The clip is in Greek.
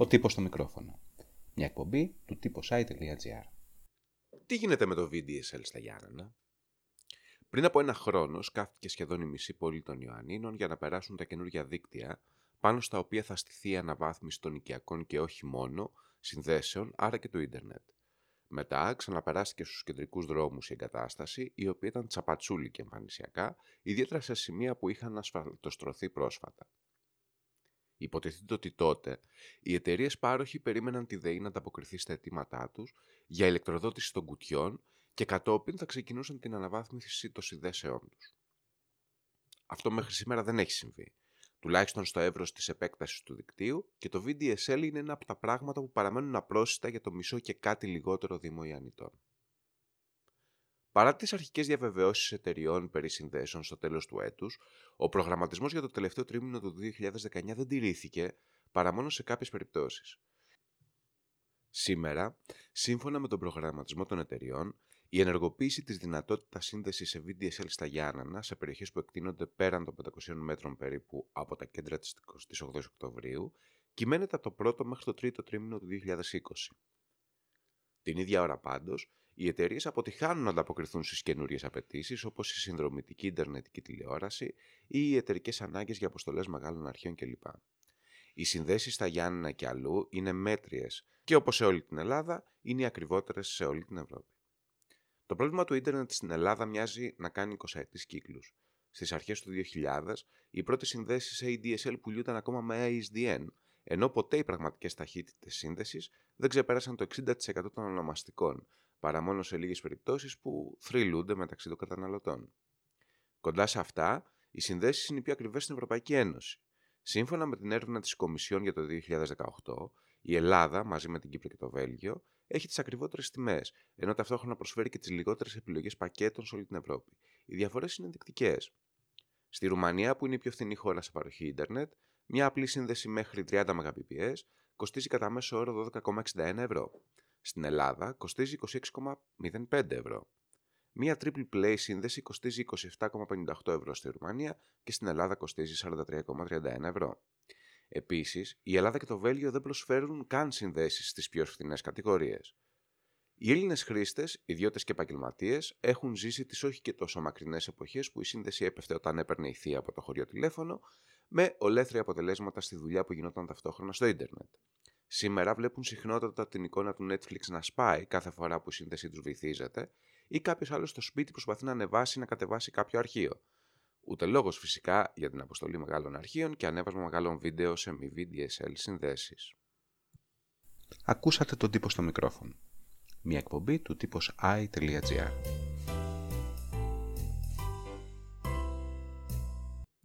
Ο τύπος στο μικρόφωνο. Μια εκπομπή του site.gr. Τι γίνεται με το VDSL στα Γιάννενα; Πριν από ένα χρόνο σκάφτηκε σχεδόν η μισή πόλη των Ιωαννίνων για να περάσουν τα καινούργια δίκτυα πάνω στα οποία θα στηθεί η αναβάθμιση των οικιακών και όχι μόνο συνδέσεων, άρα και του ίντερνετ. Μετά ξαναπεράστηκε στους κεντρικούς δρόμους η εγκατάσταση, η οποία ήταν τσαπατσούλη και εμφανισιακά, ιδιαίτερα σε σημεία που είχαν ασφαλτοστρωθεί πρόσφατα. Υποτίθεται ότι τότε οι εταιρείες πάροχοι περίμεναν τη ΔΕΗ να ανταποκριθεί στα αιτήματά τους για ηλεκτροδότηση των κουτιών και κατόπιν θα ξεκινούσαν την αναβάθμιση των συνδέσεών τους. Αυτό μέχρι σήμερα δεν έχει συμβεί. Τουλάχιστον στο εύρος της επέκτασης του δικτύου και το VDSL είναι ένα από τα πράγματα που παραμένουν απρόσιτα για το μισό και κάτι λιγότερο Δήμο Ιαννητών. Παρά τις αρχικές διαβεβαιώσεις εταιριών περί συνδέσεων στο τέλος του έτους, ο προγραμματισμός για το τελευταίο τρίμηνο του 2019 δεν τηρήθηκε παρά μόνο σε κάποιες περιπτώσεις. Σήμερα, σύμφωνα με τον προγραμματισμό των εταιριών, η ενεργοποίηση της δυνατότητας σύνδεσης σε VDSL στα Γιάννανα, σε περιοχές που εκτείνονται πέραν των 500 μέτρων περίπου από τα κέντρα της 28 Οκτωβρίου, κυμαίνεται από το πρώτο μέχρι το τρίτο τρίμηνο του 2020. Την ίδια ώρα πάντως, οι εταιρείες αποτυχάνουν να ανταποκριθούν στις καινούριες απαιτήσεις όπως η συνδρομητική Ιντερνετική τηλεόραση ή οι εταιρικές ανάγκες για αποστολές μεγάλων αρχείων κλπ. Οι συνδέσεις στα Γιάννενα και αλλού είναι μέτριες και όπως σε όλη την Ελλάδα είναι οι ακριβότερες σε όλη την Ευρώπη. Το πρόβλημα του ίντερνετ στην Ελλάδα μοιάζει να κάνει 20 ετή κύκλους. Στις αρχές του 2000, οι πρώτες συνδέσεις σε ADSL πουλιούνταν ακόμα με ASDN, ενώ ποτέ οι πραγματικές ταχύτητες σύνδεσης δεν ξεπέρασαν το 60% των ονομαστικών, παρά μόνο σε λίγες περιπτώσεις που θρυλούνται μεταξύ των καταναλωτών. Κοντά σε αυτά, οι συνδέσεις είναι οι πιο ακριβές στην Ευρωπαϊκή Ένωση. Σύμφωνα με την έρευνα της Κομισιόν για το 2018, η Ελλάδα, μαζί με την Κύπρο και το Βέλγιο, έχει τις ακριβότερες τιμές, ενώ ταυτόχρονα προσφέρει και τις λιγότερες επιλογές πακέτων σε όλη την Ευρώπη. Οι διαφορές είναι ενδεικτικές. Στη Ρουμανία, που είναι η πιο φθηνή χώρα σε παροχή ίντερνετ, μια απλή σύνδεση μέχρι 30 Mbps κοστίζει κατά μέσο όρο 12,61 ευρώ. Στην Ελλάδα κοστίζει 26,05 ευρώ. Μία triple play σύνδεση κοστίζει 27,58 ευρώ στη Ρουμανία και στην Ελλάδα κοστίζει 43,31 ευρώ. Επίσης, η Ελλάδα και το Βέλγιο δεν προσφέρουν καν συνδέσεις στις πιο φθηνές κατηγορίες. Οι Έλληνες χρήστες, ιδιώτες και επαγγελματίες, έχουν ζήσει τις όχι και τόσο μακρινές εποχές που η σύνδεση έπεφτε όταν έπαιρνε η θεία από το χωριό τηλέφωνο, με ολέθρια αποτελέσματα στη δουλειά που γινόταν ταυτόχρονα στο ίντερνετ. Σήμερα βλέπουν συχνότατα την εικόνα του Netflix να σπάει κάθε φορά που η σύνδεσή τους βυθίζεται ή κάποιος άλλος στο σπίτι προσπαθεί να ανεβάσει ή να κατεβάσει κάποιο αρχείο. Ούτε λόγος φυσικά για την αποστολή μεγάλων αρχείων και ανέβασμα μεγάλων βίντεο σε μη VDSL συνδέσεις. Ακούσατε τον τύπο στο μικρόφωνο. Μια εκπομπή του τύπος i.gr.